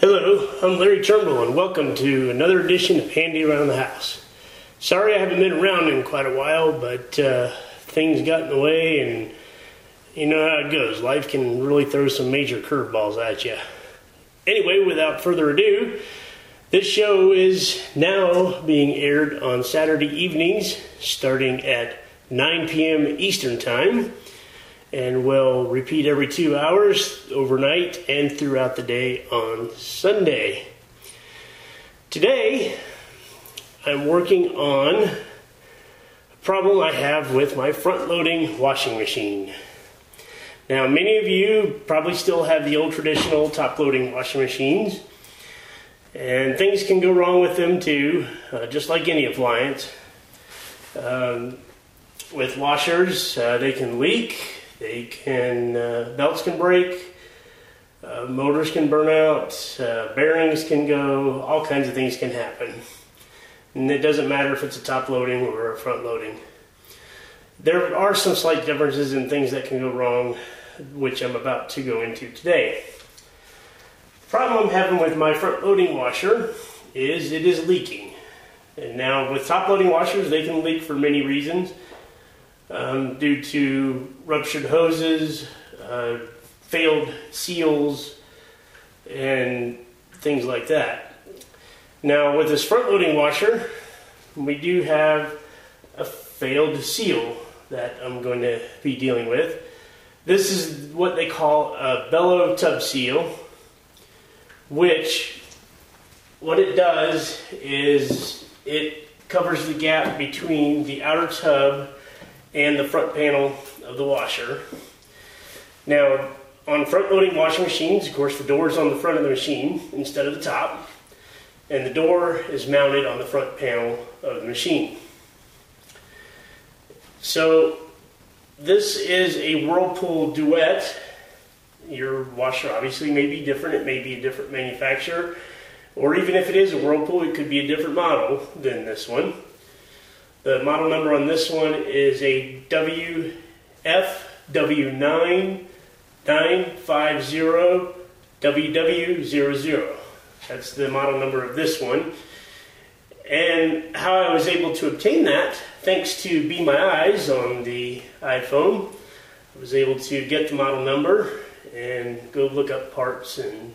Hello, I'm Larry Turnbull, and welcome to another edition of Handy Around the House. Sorry I haven't been around in quite a while, but uh, things got in the way, and you know how it goes. Life can really throw some major curveballs at you. Anyway, without further ado, this show is now being aired on Saturday evenings starting at 9 p.m. Eastern Time and will repeat every two hours overnight and throughout the day on Sunday. Today, I'm working on a problem I have with my front loading washing machine. Now, many of you probably still have the old traditional top loading washing machines, and things can go wrong with them too, uh, just like any appliance. Um, with washers, uh, they can leak, they can, uh, belts can break, uh, motors can burn out, uh, bearings can go, all kinds of things can happen. And it doesn't matter if it's a top loading or a front loading. There are some slight differences in things that can go wrong, which I'm about to go into today. The problem I'm having with my front loading washer is it is leaking. And now with top loading washers, they can leak for many reasons um, due to ruptured hoses, uh, failed seals, and things like that. Now, with this front loading washer, we do have a failed seal that I'm going to be dealing with. This is what they call a bellow tub seal, which what it does is it covers the gap between the outer tub and the front panel of the washer. Now, on front loading washing machines, of course, the door is on the front of the machine instead of the top, and the door is mounted on the front panel of the machine. So, this is a Whirlpool Duet. Your washer obviously may be different, it may be a different manufacturer, or even if it is a Whirlpool, it could be a different model than this one. The model number on this one is a WFW9950WW00. That's the model number of this one. And how I was able to obtain that, thanks to Be My Eyes on the iPhone, I was able to get the model number and go look up parts and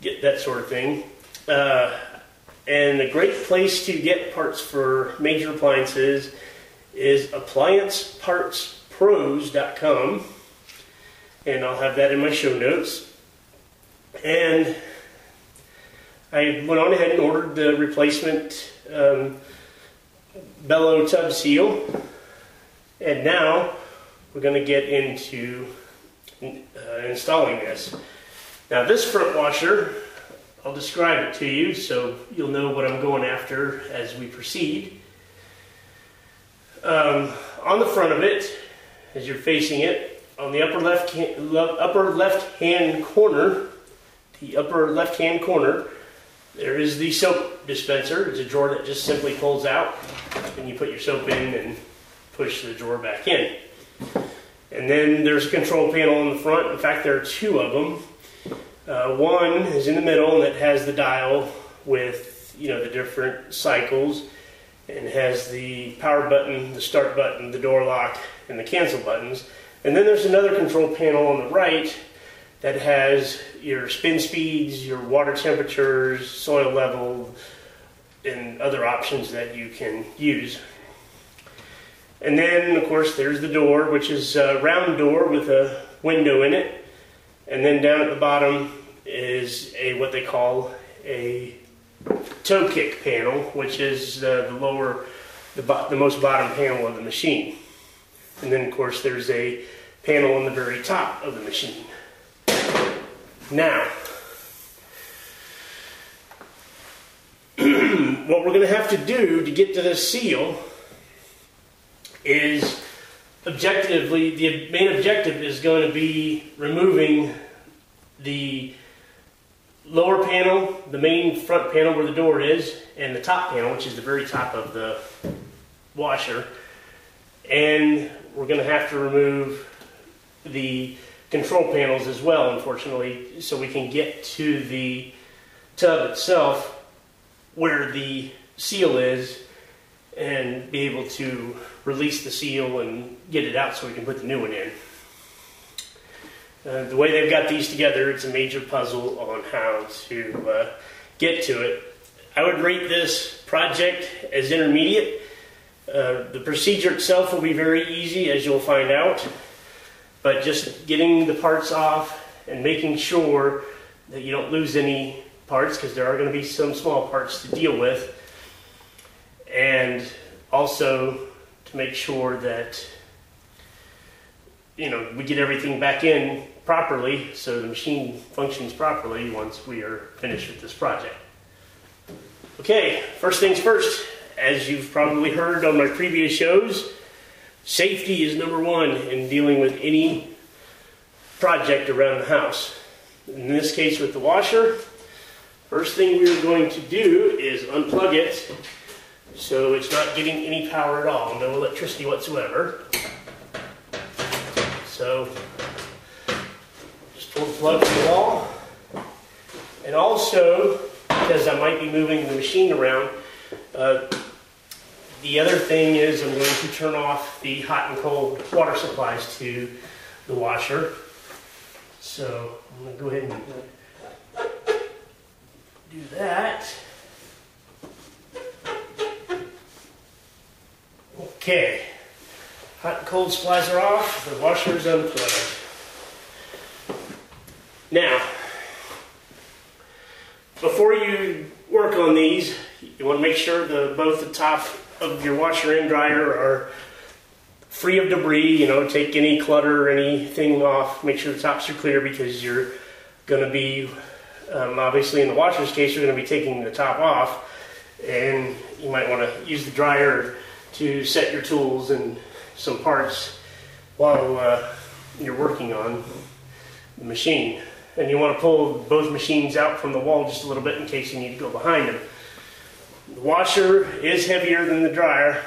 get that sort of thing. Uh, and a great place to get parts for major appliances is appliancepartspros.com. And I'll have that in my show notes. And I went on ahead and ordered the replacement um, bellow tub seal. And now we're going to get into uh, installing this. Now, this front washer I'll describe it to you so you'll know what I'm going after as we proceed. Um, on the front of it, as you're facing it, on the upper left upper left hand corner, the upper left hand corner, there is the soap dispenser. It's a drawer that just simply pulls out, and you put your soap in and push the drawer back in. And then there's a control panel on the front. In fact, there are two of them. Uh, one is in the middle and it has the dial with you know the different cycles and has the power button, the start button, the door lock, and the cancel buttons. And then there's another control panel on the right that has your spin speeds, your water temperatures, soil level, and other options that you can use. And then, of course, there's the door, which is a round door with a window in it. And then down at the bottom is a what they call a toe kick panel, which is uh, the lower, the, the most bottom panel of the machine. And then, of course, there's a panel on the very top of the machine. Now, what we're going to have to do to get to this seal is objectively, the main objective is going to be removing the lower panel, the main front panel where the door is, and the top panel, which is the very top of the washer. And we're going to have to remove the control panels as well, unfortunately, so we can get to the tub itself where the seal is and be able to release the seal and get it out so we can put the new one in. Uh, the way they've got these together, it's a major puzzle on how to uh, get to it. I would rate this project as intermediate. Uh, the procedure itself will be very easy, as you'll find out, but just getting the parts off and making sure that you don't lose any parts, because there are going to be some small parts to deal with, and also to make sure that you know we get everything back in properly so the machine functions properly once we are finished with this project. Okay, first things first, as you've probably heard on my previous shows, safety is number one in dealing with any project around the house. In this case with the washer, first thing we're going to do is unplug it so it's not getting any power at all, no electricity whatsoever. So just pull the plug from the wall. And also, because I might be moving the machine around, uh, the other thing is I'm going to turn off the hot and cold water supplies to the washer. So I'm going to go ahead and do that. Okay, hot and cold supplies are off, the washer is unplugged. Now, before you work on these, you want to make sure the both the top of your washer and dryer are free of debris. You know, take any clutter or anything off. Make sure the tops are clear because you're going to be, um, obviously in the washer's case, you're going to be taking the top off. And you might want to use the dryer to set your tools and some parts while uh, you're working on the machine. And you want to pull both machines out from the wall just a little bit in case you need to go behind them. The washer is heavier than the dryer,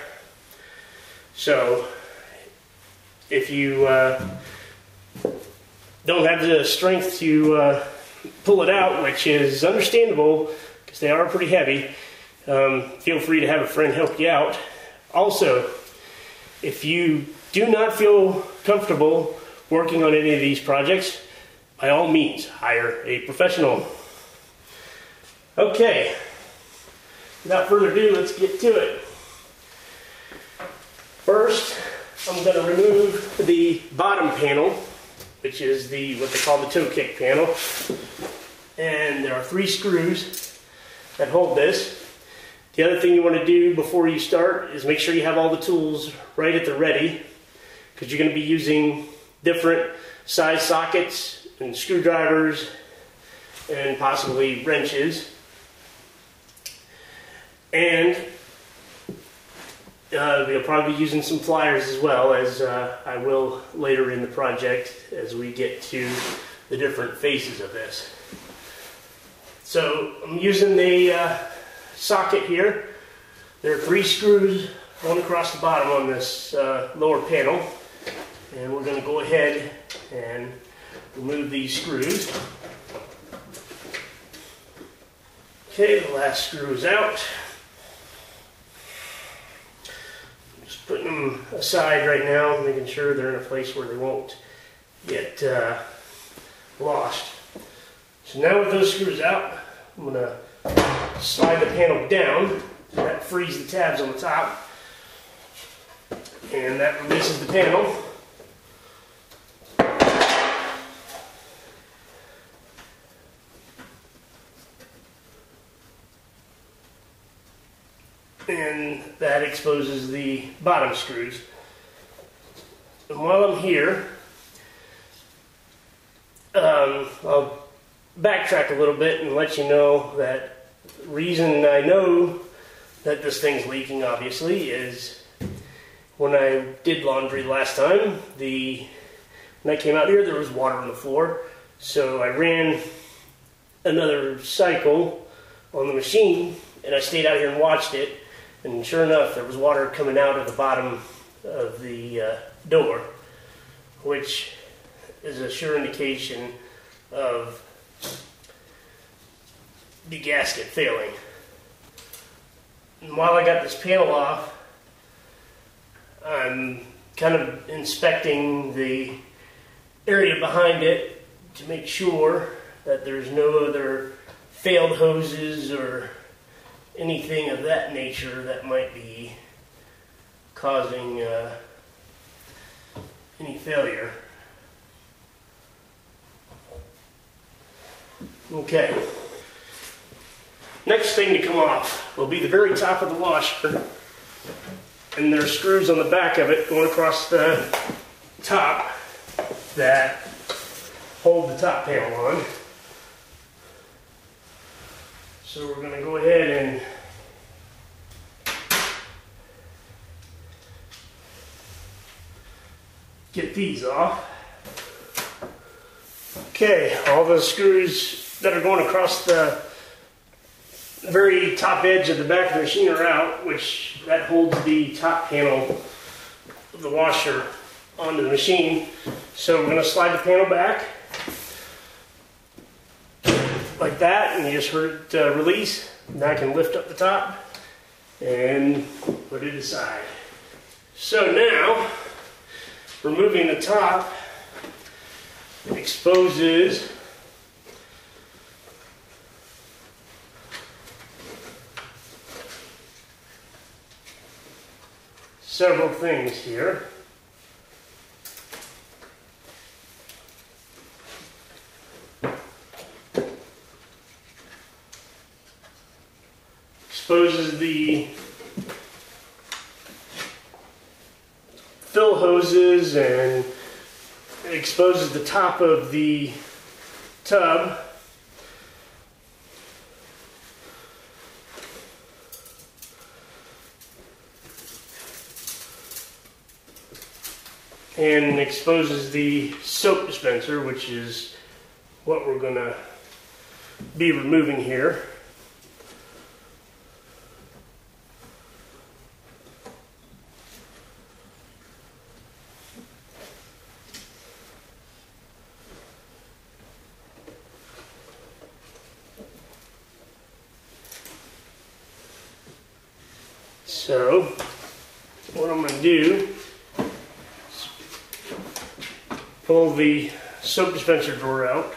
so if you uh, don't have the strength to uh, pull it out, which is understandable because they are pretty heavy, um, feel free to have a friend help you out. Also, if you do not feel comfortable working on any of these projects, by all means, hire a professional. Okay, without further ado, let's get to it. First, I'm going to remove the bottom panel, which is the what they call the toe kick panel. And there are three screws that hold this. The other thing you want to do before you start is make sure you have all the tools right at the ready because you're going to be using different size sockets and screwdrivers and possibly wrenches. And uh, we'll probably be using some pliers as well as uh, I will later in the project as we get to the different phases of this. So I'm using the uh, socket here. There are three screws going across the bottom on this uh, lower panel. And we're going to go ahead and remove these screws. Okay, the last screw is out. Just putting them aside right now, making sure they're in a place where they won't get uh, lost. So now with those screws out, I'm going to slide the panel down. That frees the tabs on the top. And that releases the panel. And that exposes the bottom screws. And while I'm here, um, I'll backtrack a little bit and let you know that reason I know that this thing's leaking, obviously, is when I did laundry last time, the when I came out here, there was water on the floor. So I ran another cycle on the machine, and I stayed out here and watched it. And sure enough, there was water coming out of the bottom of the uh, door, which is a sure indication of the gasket failing. And while I got this panel off, I'm kind of inspecting the area behind it to make sure that there's no other failed hoses or anything of that nature that might be causing uh, any failure. Okay. Next thing to come off will be the very top of the washer. And there are screws on the back of it going across the top that hold the top panel on. So we're going to go ahead and get these off. Okay, all the screws that are going across the very top edge of the back of the machine are out, which that holds the top panel of the washer onto the machine. So we're going to slide the panel back like that, and you just heard it uh, release. Now I can lift up the top and put it aside. So now, removing the top exposes several things here. Exposes the fill hoses and exposes the top of the tub. And exposes the soap dispenser, which is what we're going to be removing here. So, what I'm going to do is pull the soap dispenser drawer out.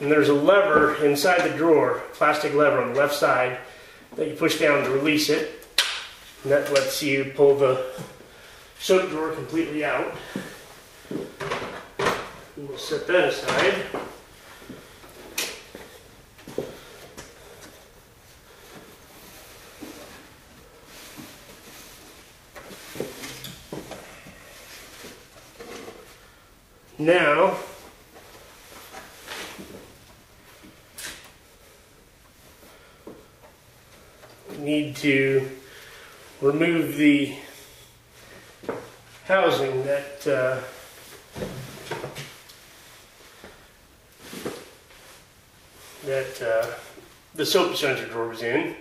And there's a lever inside the drawer, plastic lever on the left side, that you push down to release it. And that lets you pull the soap drawer completely out. We'll set that aside. Now, need to remove the housing that uh, that uh, the soap dispenser drawer was in.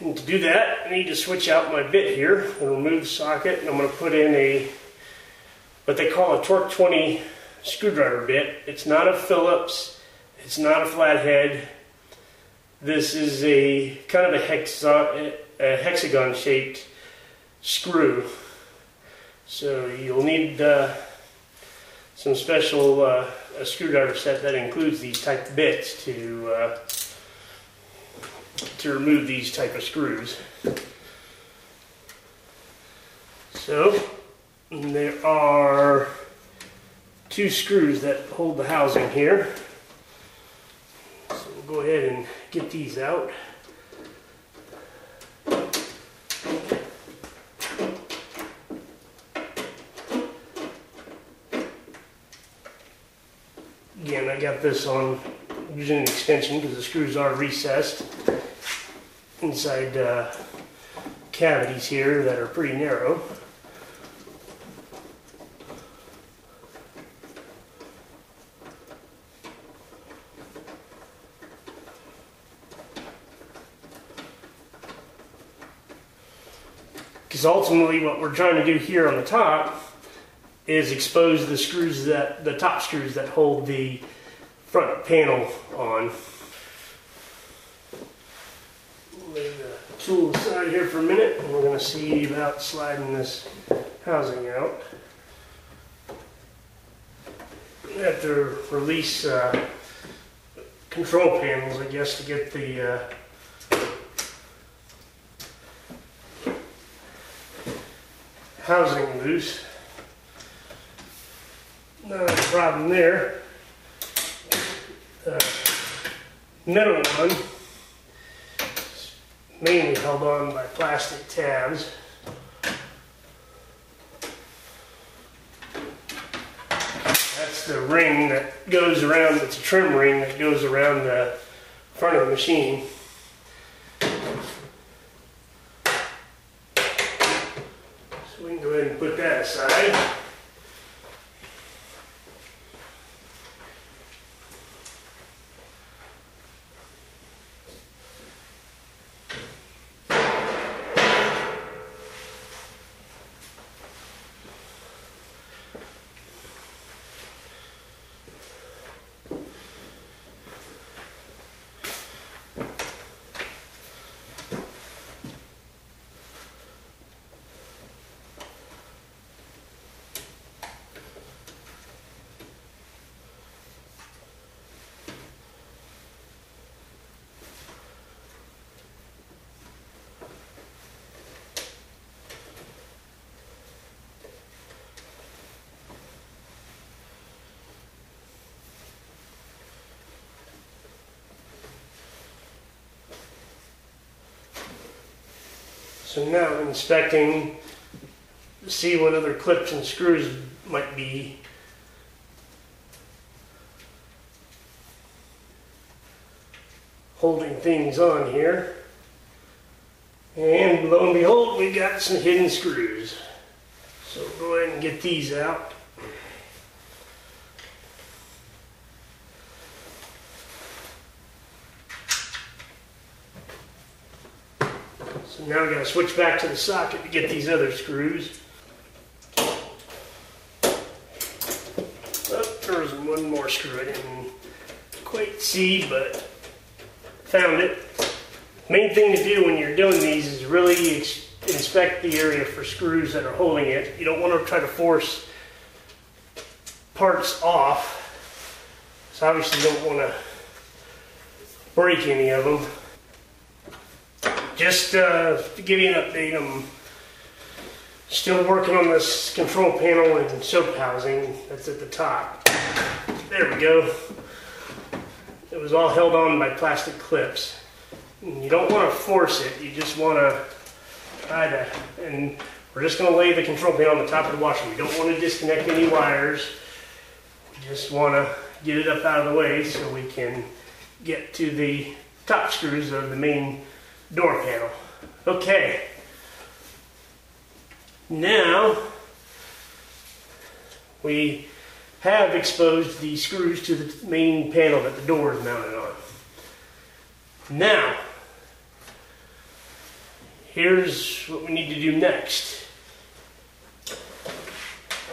And to do that, I need to switch out my bit here and remove the socket, and I'm going to put in a what they call a Torx 20 screwdriver bit. It's not a Phillips, it's not a flathead. This is a kind of a, hexa, a hexagon shaped screw. So you'll need uh, some special uh, a screwdriver set that includes these type bits to uh, to remove these type of screws. So and there are two screws that hold the housing here. So we'll go ahead and get these out. Again, I got this on using an extension because the screws are recessed inside uh, cavities here that are pretty narrow. Because ultimately what we're trying to do here on the top is expose the screws that, the top screws that hold the front panel on. Lay the tool aside here for a minute, and we're going to see about sliding this housing out. We have to release uh, control panels, I guess, to get the uh, housing loose. Not a problem there. Uh, middle one mainly held on by plastic tabs. That's the ring that goes around, it's a trim ring that goes around the front of the machine. So we can go ahead and put that aside. So now I'm inspecting, to see what other clips and screws might be. Holding things on here. And lo and behold, we got some hidden screws. So go ahead and get these out. Now we gotta switch back to the socket to get these other screws. Oh, one more screw I didn't quite see, but found it. Main thing to do when you're doing these is really inspect the area for screws that are holding it. You don't want to try to force parts off. So obviously you don't want to break any of them. Just uh, to give you an update, I'm still working on this control panel and soap housing that's at the top. There we go. It was all held on by plastic clips. And you don't want to force it, you just want to try to, and we're just going to lay the control panel on the top of the washer. We don't want to disconnect any wires. We just want to get it up out of the way so we can get to the top screws of the main door panel. Okay. Now, we have exposed the screws to the main panel that the door is mounted on. Now, here's what we need to do next.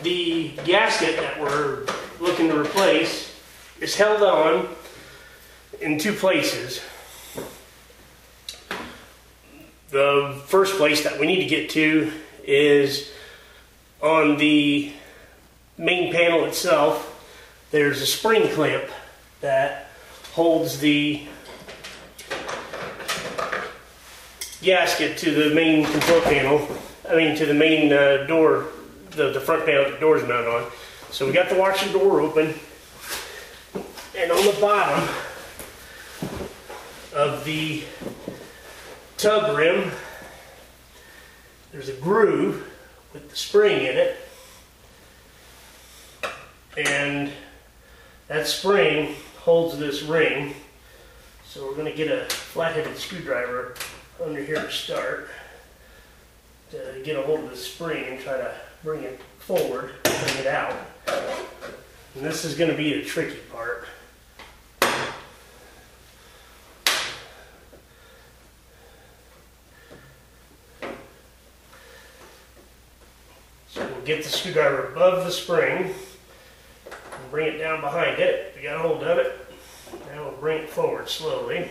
The gasket that we're looking to replace is held on in two places. The first place that we need to get to is on the main panel itself. There's a spring clamp that holds the gasket to the main control panel. I mean, to the main uh, door, the, the front panel the door's mounted on. So we got the washer door open, and on the bottom of the tub rim, there's a groove with the spring in it. And that spring holds this ring. So we're going to get a flat-headed screwdriver under here to start to get a hold of the spring and try to bring it forward, bring it out. And this is going to be the tricky part. Get the screwdriver above the spring and bring it down behind it. We got a hold of it. Now we'll bring it forward slowly.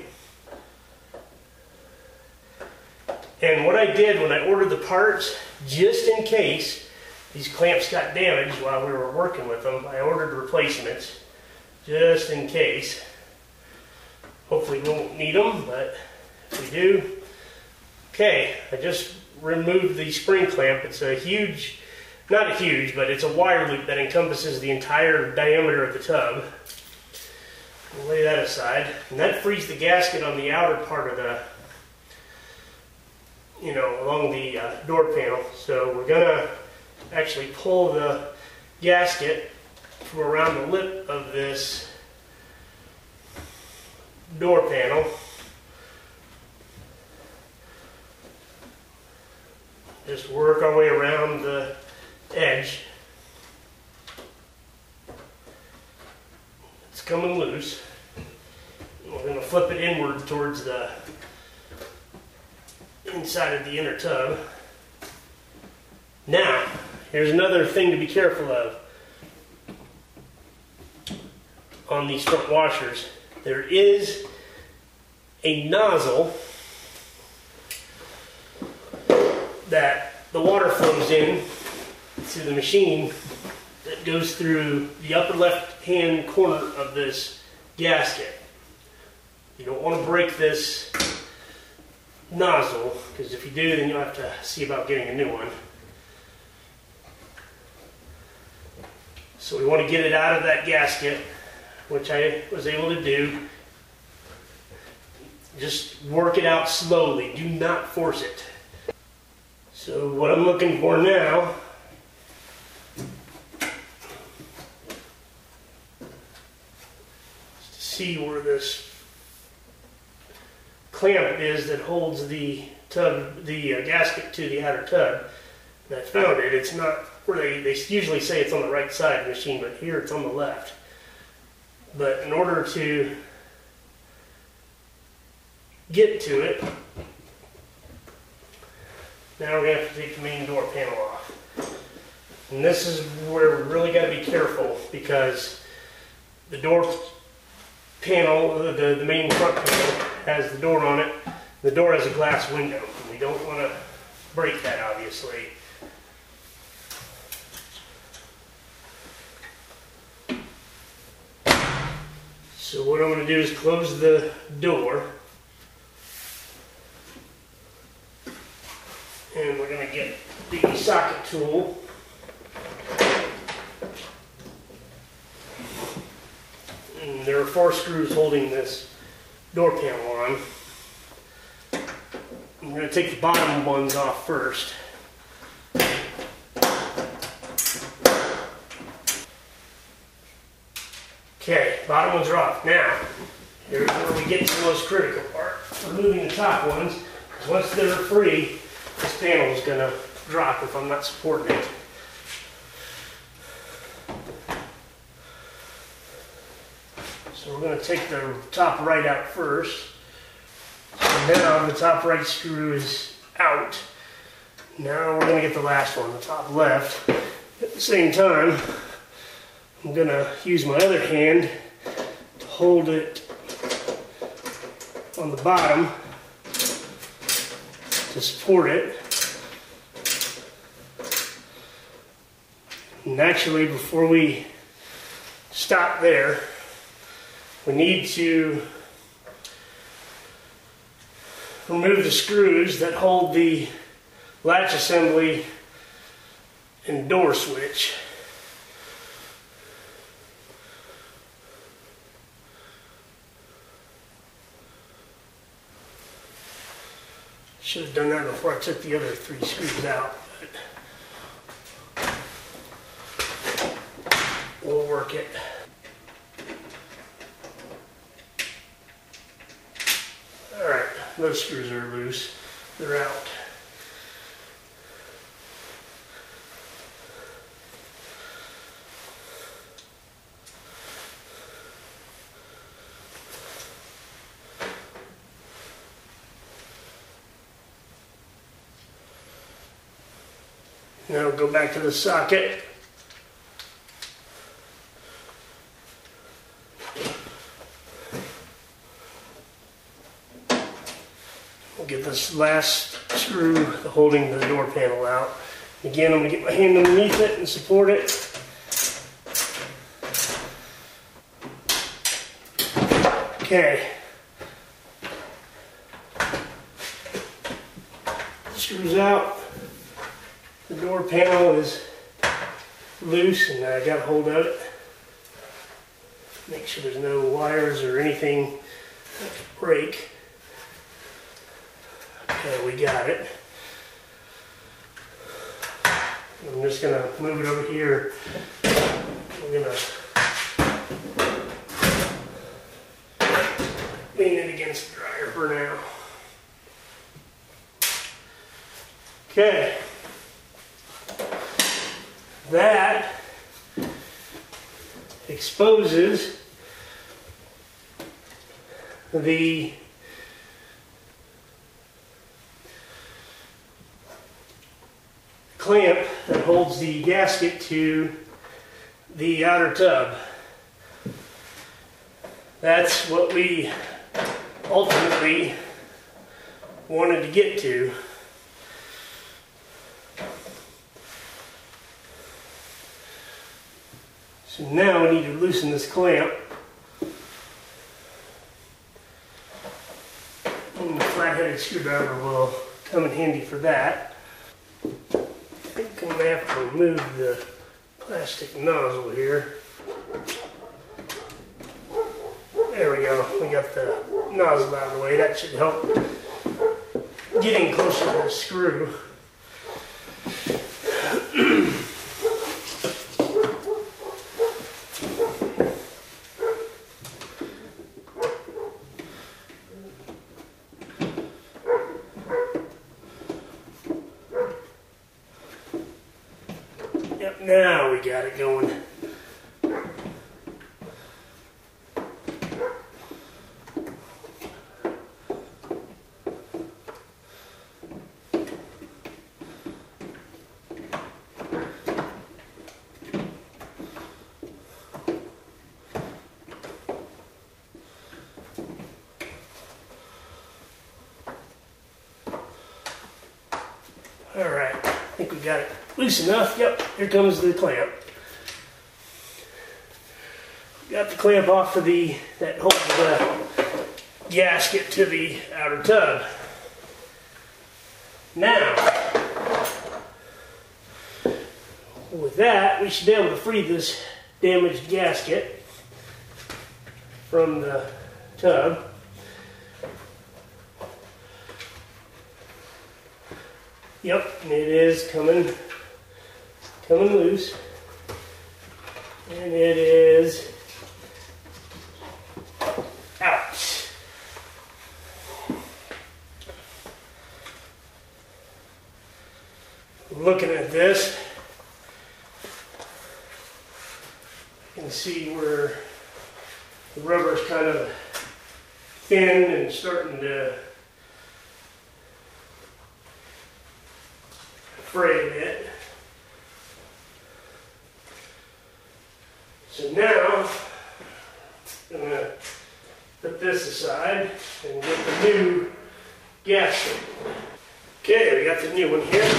And what I did when I ordered the parts, just in case these clamps got damaged while we were working with them, I ordered replacements, just in case. Hopefully we won't need them, but if we do, okay, I just removed the spring clamp. It's a huge, not a huge, but it's a wire loop that encompasses the entire diameter of the tub. We'll lay that aside. And that frees the gasket on the outer part of the, you know, along the uh, door panel. So we're gonna actually pull the gasket from around the lip of this door panel. Just work our way around the edge. It's coming loose. We're going to flip it inward towards the inside of the inner tub. Now, here's another thing to be careful of on these front washers. There is a nozzle that the water flows in to the machine that goes through the upper left hand corner of this gasket. You don't want to break this nozzle because if you do then you'll have to see about getting a new one. So we want to get it out of that gasket, which I was able to do. Just work it out slowly. Do not force it. So what I'm looking for now is to see where this clamp is that holds the tub, the uh, gasket to the outer tub. And I found it. It's not where they, they usually say it's on the right side of the machine, but here it's on the left. But in order to get to it, now we're going to have to take the main door panel off. And this is where we really got to be careful because the door panel, the, the main front panel, has the door on it. The door has a glass window. We don't want to break that, obviously. So what I'm going to do is close the door. And we're going to get the socket tool. And there are four screws holding this door panel on. I'm going to take the bottom ones off first. Okay, bottom ones are off. Now, here's where we get to the most critical part. Removing the top ones, because once they're free, this panel is going to drop if I'm not supporting it. So we're going to take the top right out first. So now the top right screw is out. Now we're going to get the last one, the top left. At the same time, I'm going to use my other hand to hold it on the bottom to support it. And actually, before we stop there, we need to remove the screws that hold the latch assembly and door switch. Should have done that before I took the other three screws out. But we'll work it. Those screws are loose. They're out. Now go back to the socket. get last screw holding the door panel out. Again, I'm gonna get my hand underneath it and support it. Okay. Screws out. The door panel is loose and I got a hold of it. Make sure there's no wires or anything that could break. Okay, we got it. I'm just gonna move it over here. I'm gonna lean it against the dryer for now. Okay. That exposes the clamp that holds the gasket to the outer tub. That's what we ultimately wanted to get to. So now we need to loosen this clamp. And the flat-headed screwdriver will come in handy for that. Gonna have to remove the plastic nozzle here. There we go. We got the nozzle out of the way. That should help getting closer to the screw. Yep, now we got it going. All right, I think we got it loose enough. Yep, here comes the clamp. Got the clamp off of the that holds the gasket to the outer tub. Now, with that, we should be able to free this damaged gasket from the tub. Yep, it is coming, coming loose. And it is out. Looking at this, you can see where the rubber's kind of thin and starting to fray a bit. So now, I'm gonna put this aside and get the new gasket. Okay, we got the new one here.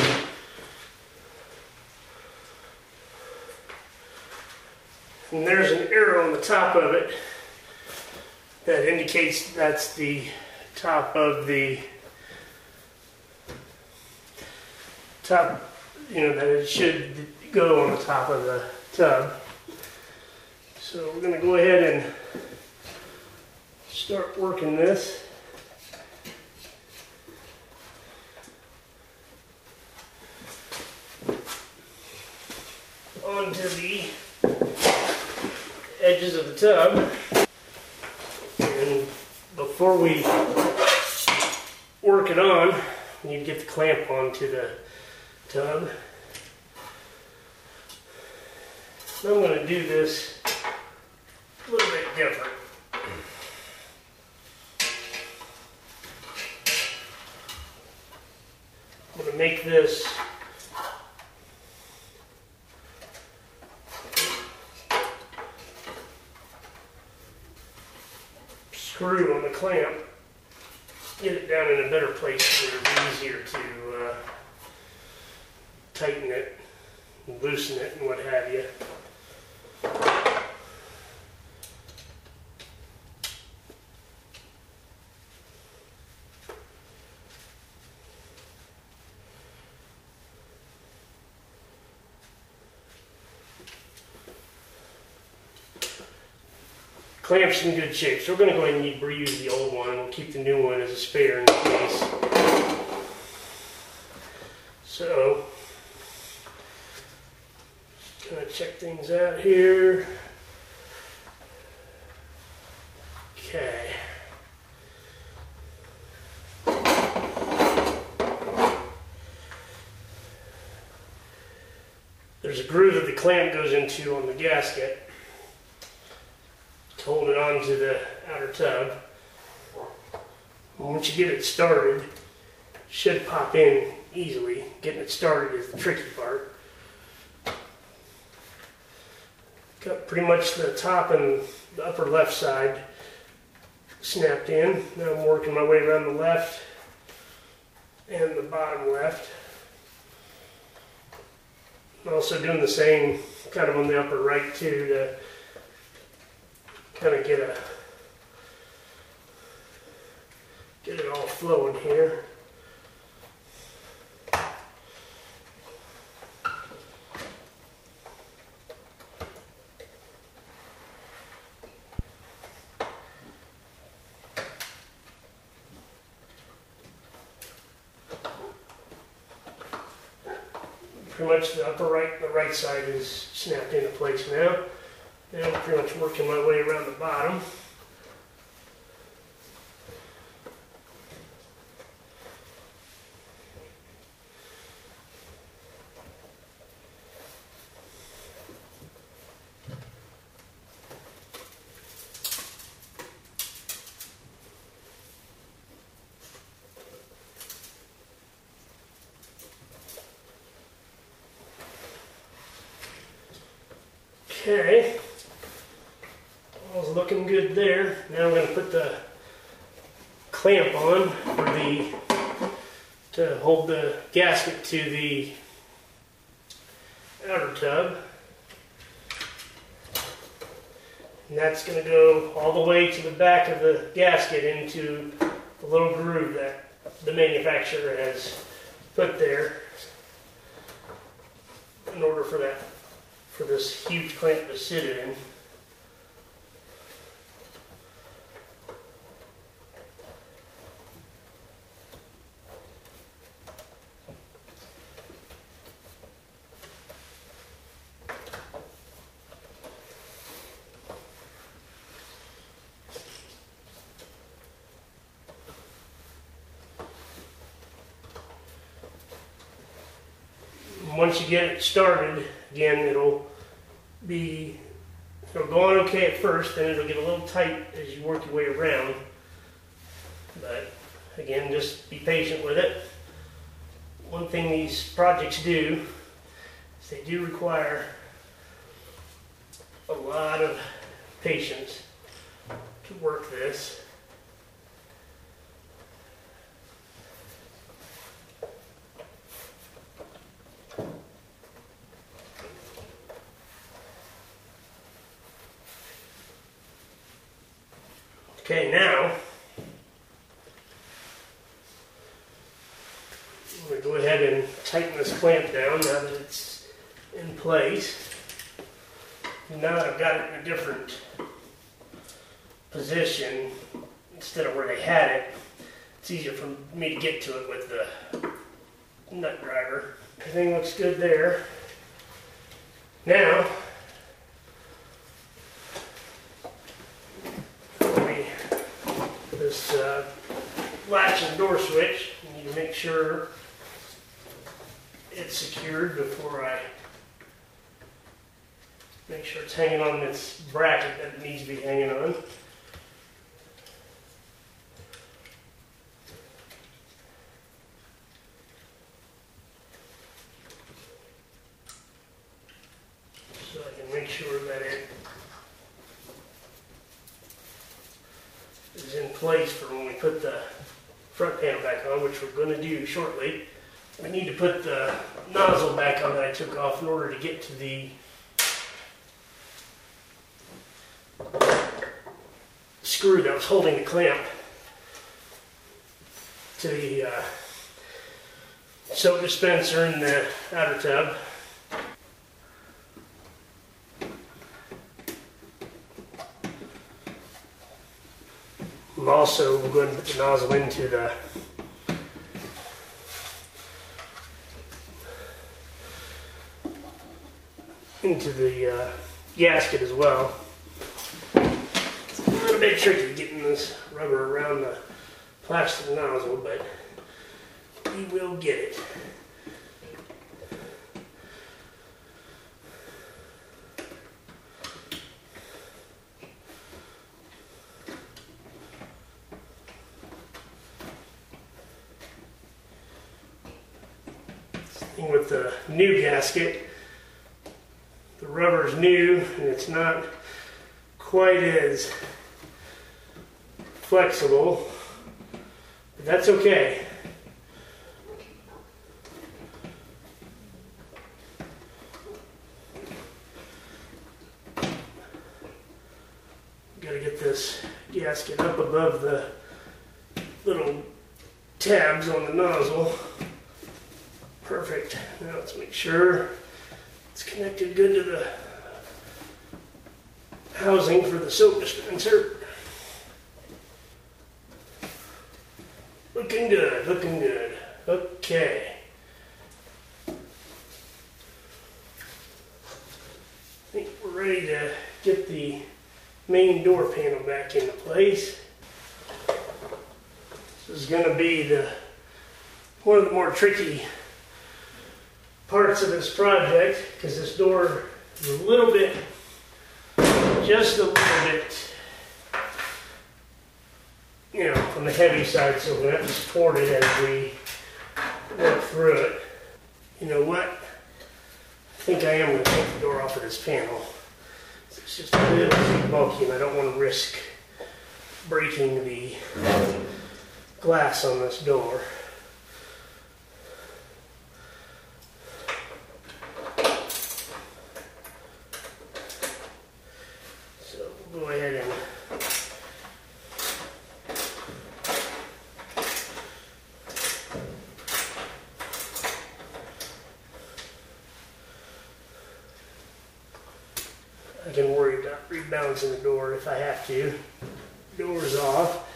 And there's an arrow on top of it that indicates that's the top of the top, you know, that it should go on the top of the tub. So we're going to go ahead and start working this. onto the edges of the tub. And before we work it on, we need to get the clamp onto the tub. I'm going to do this a little bit different. I'm going to make this screw on the clamp get it down in a better place where it'll be easier to uh, tighten it, loosen it, and what have you. Clamp's in good shape, so we're gonna go ahead and reuse the old one. We'll keep the new one as a spare in case. So, just gonna check things out here. Okay. There's a groove that the clamp goes into on the gasket to onto the outer tub. Once you get it started, should pop in easily. Getting it started is the tricky part. Got pretty much the top and the upper left side snapped in. Now I'm working my way around the left and the bottom left. I'm also doing the same kind of on the upper right too to kind of get a get it all flowing here. Pretty much the upper right, the right side is snapped into place now. I'm pretty much working my way around the bottom. Okay. All's looking good there. Now I'm going to the clamp on for the to hold the gasket to the outer tub. And that's going to go all the way to the back of the gasket into the little groove that the manufacturer has put there in order for that for this huge clamp to sit in. Once you get it started, again, it'll be, it'll go on okay at first, then it'll get a little tight as you work your way around. But again, just be patient with it. One thing these projects do is they do require a lot of patience to work this. Okay, now I'm going to go ahead and tighten this clamp down now that it's in place. Now that I've got it in a different position instead of where they had it, it's easier for me to get to it with the nut driver. Everything looks good there. Now, we- this uh, latch and door switch, you need to make sure it's secured before I make sure it's hanging on this bracket that it needs to be hanging on. So I can make sure that it is in place for when we put the front panel back on, which we're going to do shortly. I need to put the nozzle back on that I took off in order to get to the screw that was holding the clamp to the uh, soap dispenser in the outer tub. I'm also going to put the nozzle into the into the uh, gasket as well. It's a little bit tricky getting this rubber around the plastic nozzle, but we will get it. With the new gasket, rubber's new and it's not quite as flexible, but that's okay. Got to get this gasket up above the little tabs on the nozzle. Perfect. Now let's make sure it's connected good to the housing for the soap dispenser. Looking good, looking good. Okay. I think we're ready to get the main door panel back into place. This is going to be the one of the more tricky parts of this project because this door is a little bit, just a little bit, you know, on the heavy side, so we're going to have to support it as we work through it. You know what? I think I am going to take the door off of this panel. It's just a little too bulky and I don't want to risk breaking the glass on this door. So we'll go ahead and I can worry about rebalancing the door if I have to. Door's off.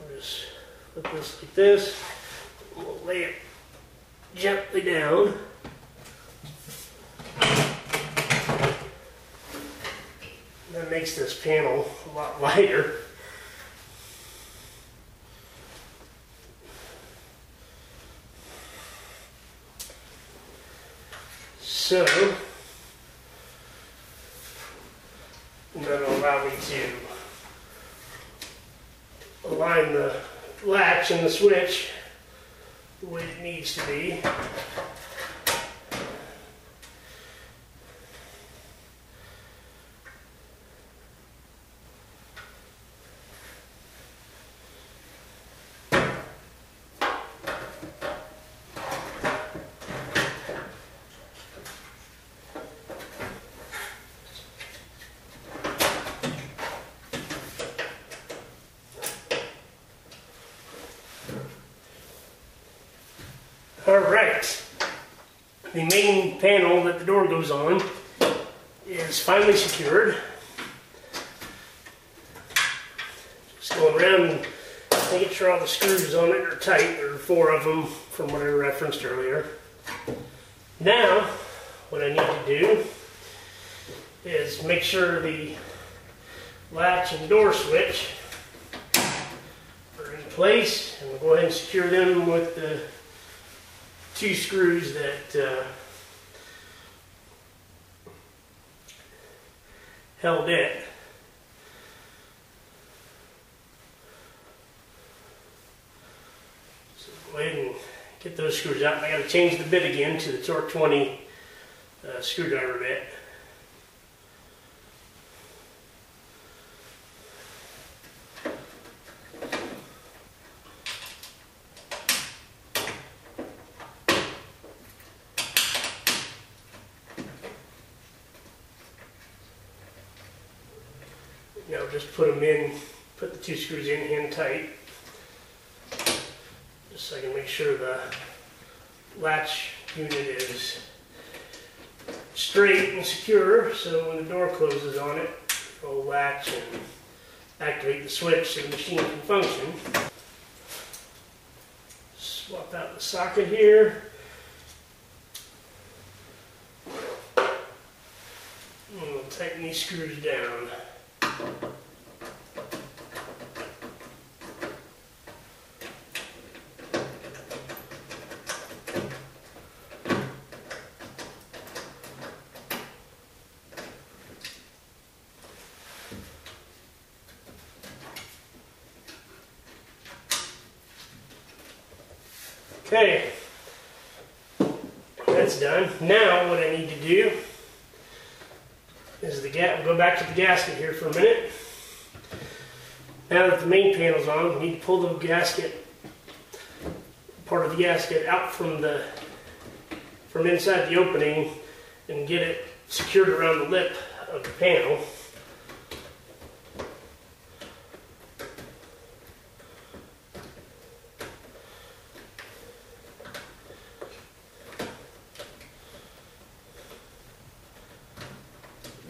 We'll just put this like this. We'll lay it gently down. That makes this panel a lot lighter. So, that'll allow me to align the latch and the switch the way it needs to be. All right. The main panel that the door goes on is finally secured. Just going around making sure all the screws on it are tight. There are four of them from what I referenced earlier. Now, what I need to do is make sure the latch and door switch are in place, and we'll go ahead and secure them with the two screws that uh, held it. So go ahead and get those screws out. I got to change the bit again to the Torx 20 uh, screwdriver bit. So just put them in, put the two screws in hand tight. Just so I can make sure the latch unit is straight and secure, so when the door closes on it, it'll latch and activate the switch so the machine can function. Swap out the socket here. And we'll tighten these screws down. Okay, that's done. Now what I need to do is the ga- go back to the gasket here for a minute. Now that the main panel's on, we need to pull the gasket, part of the gasket out from the from inside the opening and get it secured around the lip of the panel.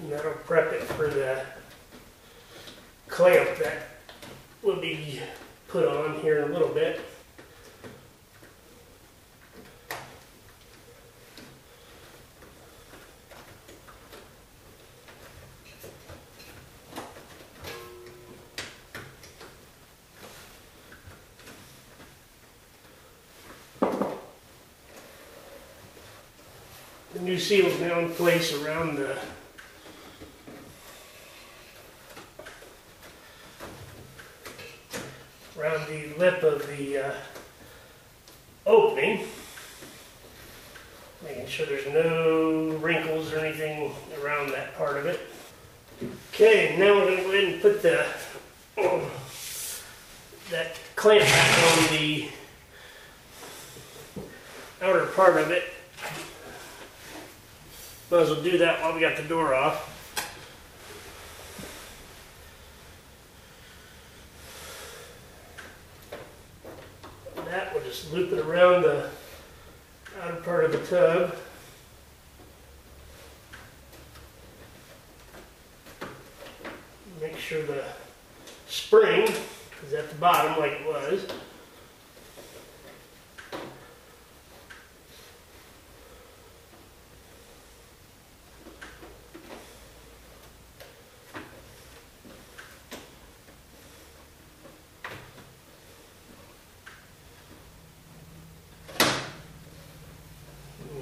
And that'll prep it for the clamp that will be put on here in a little bit. The new seal in place around the around the lip of the uh, opening. Making sure there's no wrinkles or anything around that part of it. Okay, now we're going to go ahead and put the that clamp back on the outer part of it. Might as well do that while we got the door off. that, we'll just loop it around the outer part of the tub. Make sure the spring is at the bottom like it was.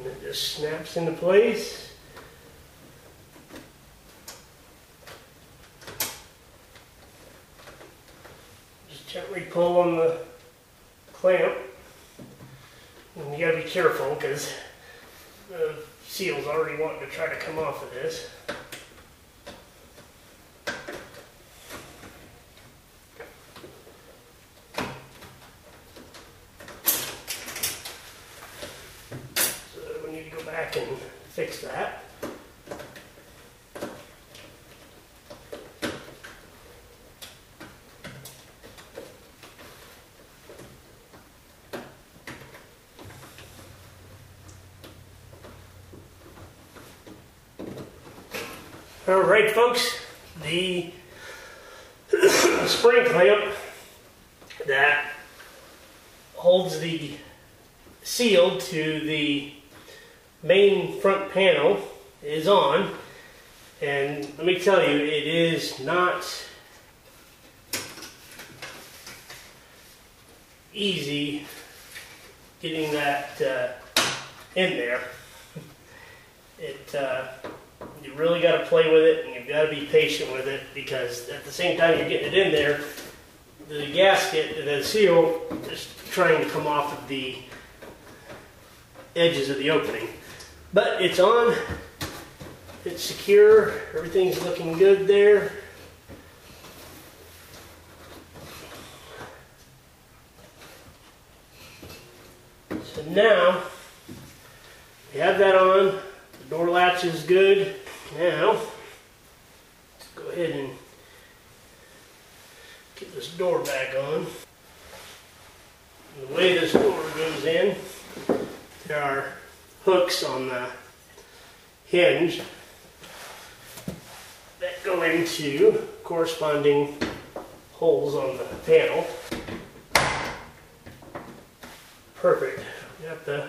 And it just snaps into place. Just gently pull on the clamp. And you gotta be careful because the seal's already wanting to try to come off of this. So we back and fix that. All right, folks, the spring clamp that holds the seal to the main front panel is on. And let me tell you, it is not easy getting that uh, in there. It uh, you really got to play with it, and you've got to be patient with it because at the same time you're getting it in there, the gasket, the seal, is trying to come off of the edges of the opening. But it's on, it's secure, everything's looking good there. So now, we have that on, the door latch is good. Now, let's go ahead and put this door back on. The way this door goes in, there are hooks on the that go into corresponding holes on the panel. Perfect. Got the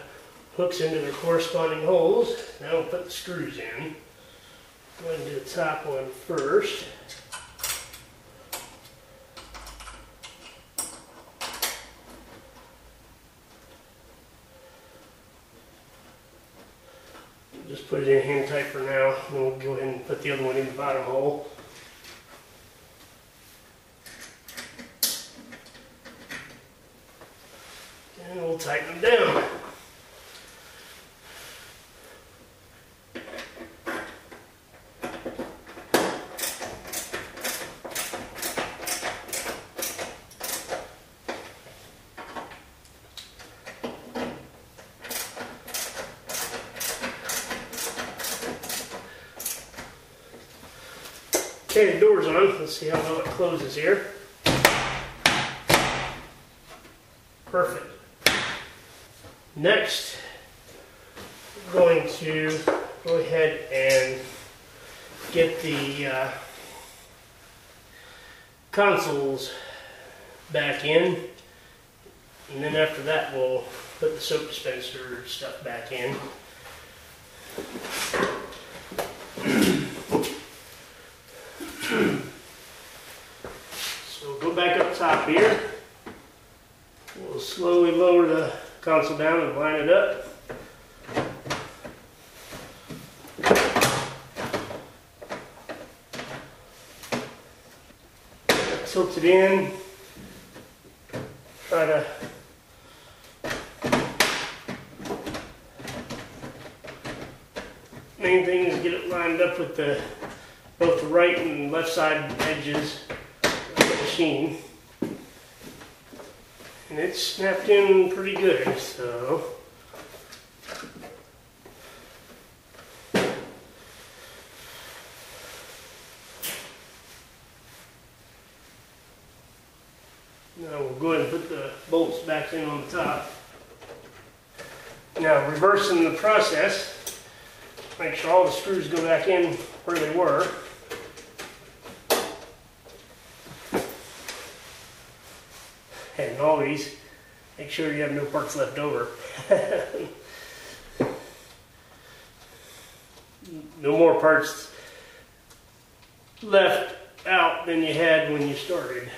hooks into their corresponding holes. Now we'll put the screws in. Go do the top one first. Just put it in hand tight for now, and we'll go ahead and put the other one in the bottom hole. And we'll tighten them down. Okay, the door's on. Let's see how well it closes here. Perfect. Next, we're going to go ahead and get the uh, consoles back in. And then after that, we'll put the soap dispenser stuff back in. So go back up top here. We'll slowly lower the console down and line it up. Tilt it in. Try to main thing is get it lined up with the both the right and left side edges of the machine. And it's snapped in pretty good, so. Now we'll go ahead and put the bolts back in on the top. Now reversing the process, make sure all the screws go back in where they were. And always make sure you have no parts left over. no more parts left out than you had when you started.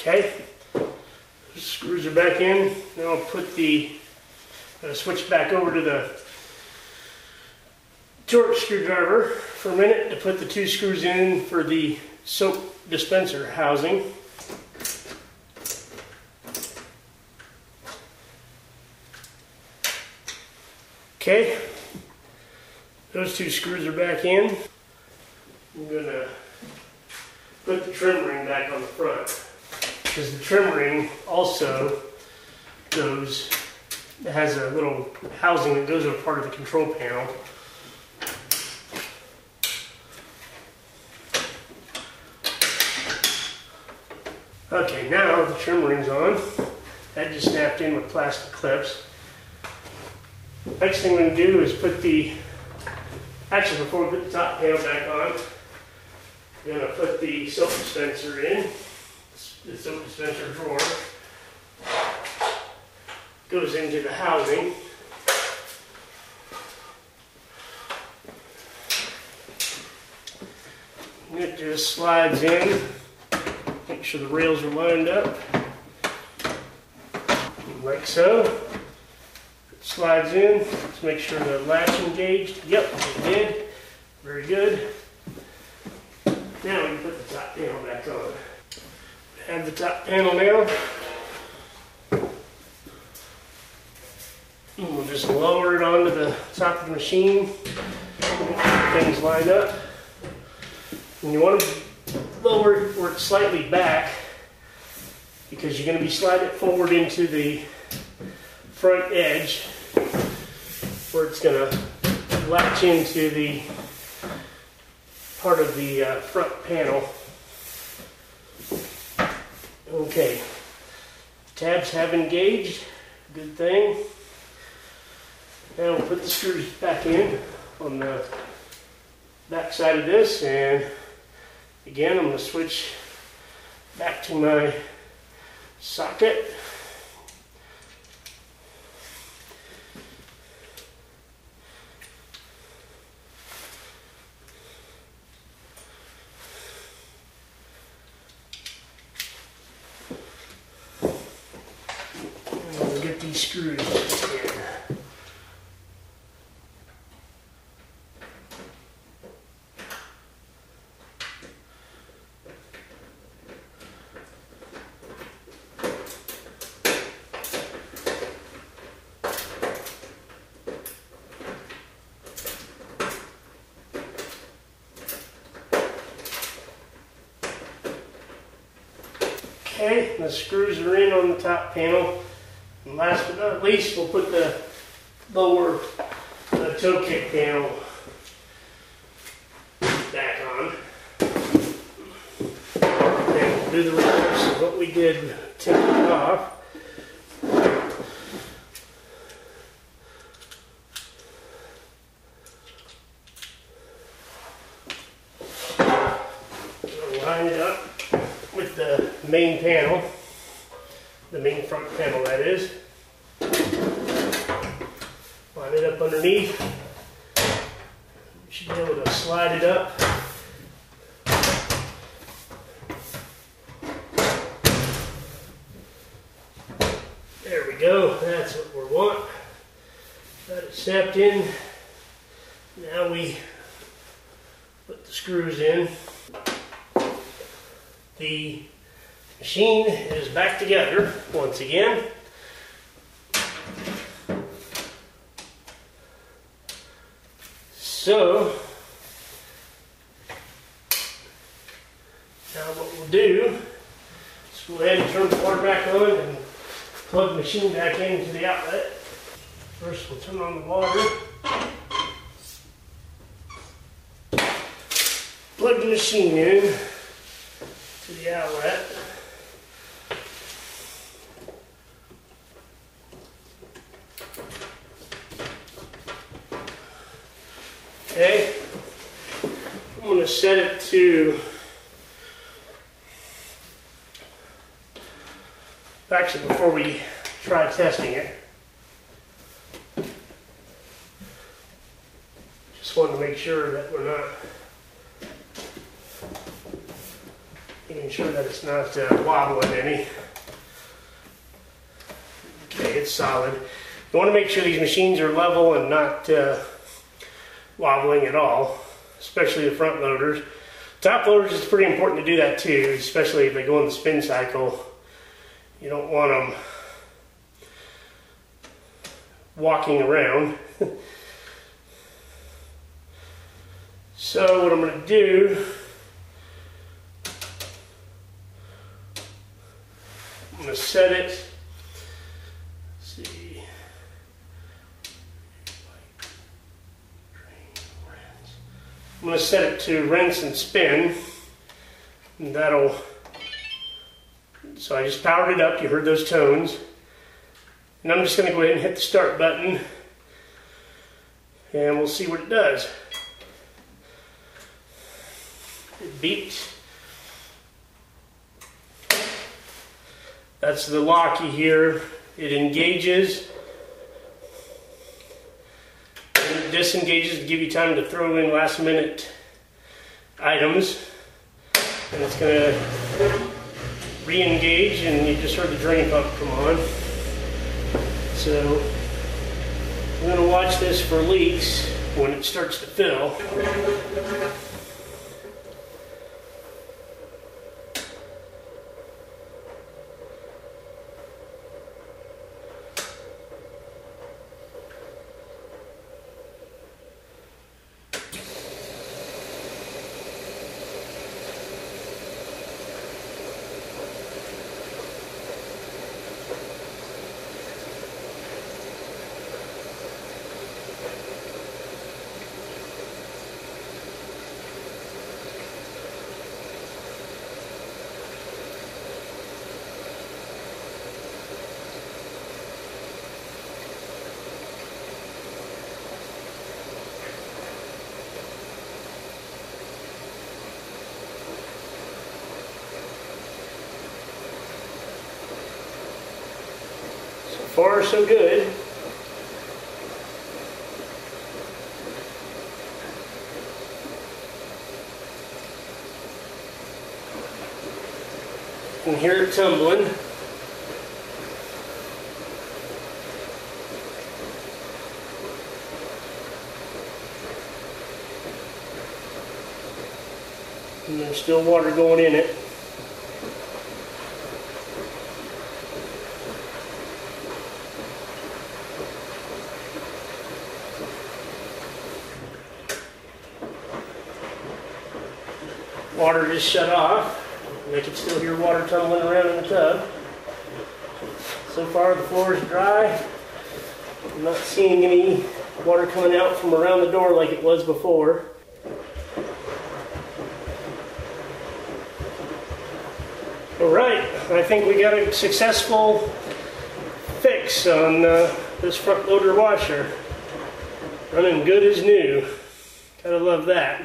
Okay, screws are back in. Now I'll put the switch back over to the Torx screwdriver for a minute to put the two screws in for the soap dispenser housing. Okay, those two screws are back in. I'm gonna put the trim ring back on the front because the trim ring also goes, has a little housing that goes over part of the control panel. Okay, now the trim ring's on. That just snapped in with plastic clips. Next thing we're gonna do is put the, actually before we put the top panel back on, we're gonna put the soap dispenser in. The soap dispenser drawer goes into the housing. It just slides in. Make sure the rails are lined up. Like so. It slides in. Let's make sure the latch engaged. Yep, it did. Very good. Now we can put the top panel back on. Have the top panel now. And we'll just lower it onto the top of the machine. Things lined up. And you want to lower where slightly back because you're going to be sliding it forward into the front edge where it's going to latch into the part of the uh, front panel. Okay, tabs have engaged, good thing. Now we'll put the screws back in on the back side of this and again I'm going to switch back to my socket. And we'll get these screws in. Okay, the screws are in on the top panel. And last but not least, we'll put the lower the toe kick panel back on. And we'll do the reverse of what we did taking it off. We'll line it up with the main panel, the main front panel that is. Line it up underneath. You should be able to slide it up. There we go, that's what we want. Got it stepped in. Now we put the screws in. The machine is back together once again. So, now what we'll do is go ahead and turn the water back on and plug the machine back into the outlet. First we'll turn on the water. Plug the machine in to the outlet. Okay, I'm going to set it to actually before we try testing it. Just want to make sure that we're not making sure that it's not uh, wobbling any. Okay, it's solid. You want to make sure these machines are level and not uh, wobbling at all, especially the front loaders. Top loaders, is pretty important to do that too, especially if they go in the spin cycle. You don't want them walking around. so what I'm going to do I'm going to set it. Let's see. I'm going to set it to rinse and spin. And that'll. So I just powered it up. You heard those tones. And I'm just going to go ahead and hit the start button. And we'll see what it does. It beeps. That's the locky here. It engages. And it disengages to give you time to throw in last minute items. And it's to re-engage and you just heard the drain pump come on. So I'm to watch this for leaks when it starts to fill. Far so good. You can hear it tumbling. And there's still water going in it. Just shut off. I can still hear water tumbling around in the tub. So far the floor is dry. I'm not seeing any water coming out from around the door like it was before. All right, I think we got a successful fix on uh, this front loader washer. Running good as new. Gotta love that.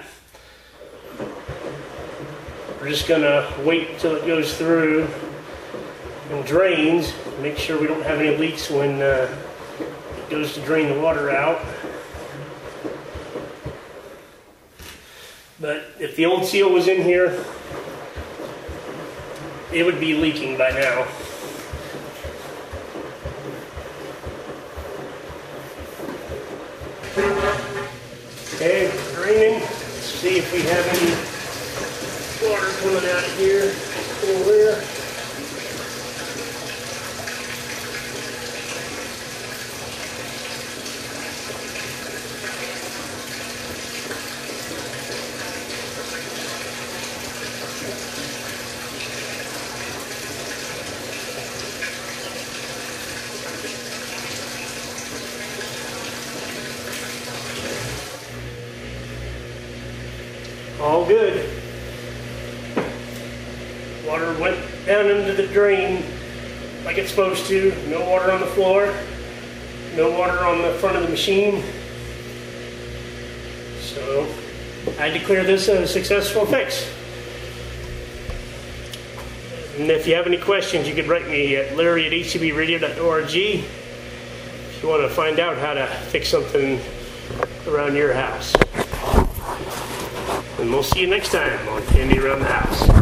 We're just gonna wait till it goes through and drains. Make sure we don't have any leaks when uh, it goes to drain the water out. But if the old seal was in here, it would be leaking by now. Okay, draining. Let's see if we have any water coming out of here. Over there. All good. Water went down into the drain like it's supposed to. No water on the floor. No water on the front of the machine. So I declare this a successful fix. And if you have any questions, you could write me at larry at hcbradio.org if you want to find out how to fix something around your house. And we'll see you next time on Handy Around the House.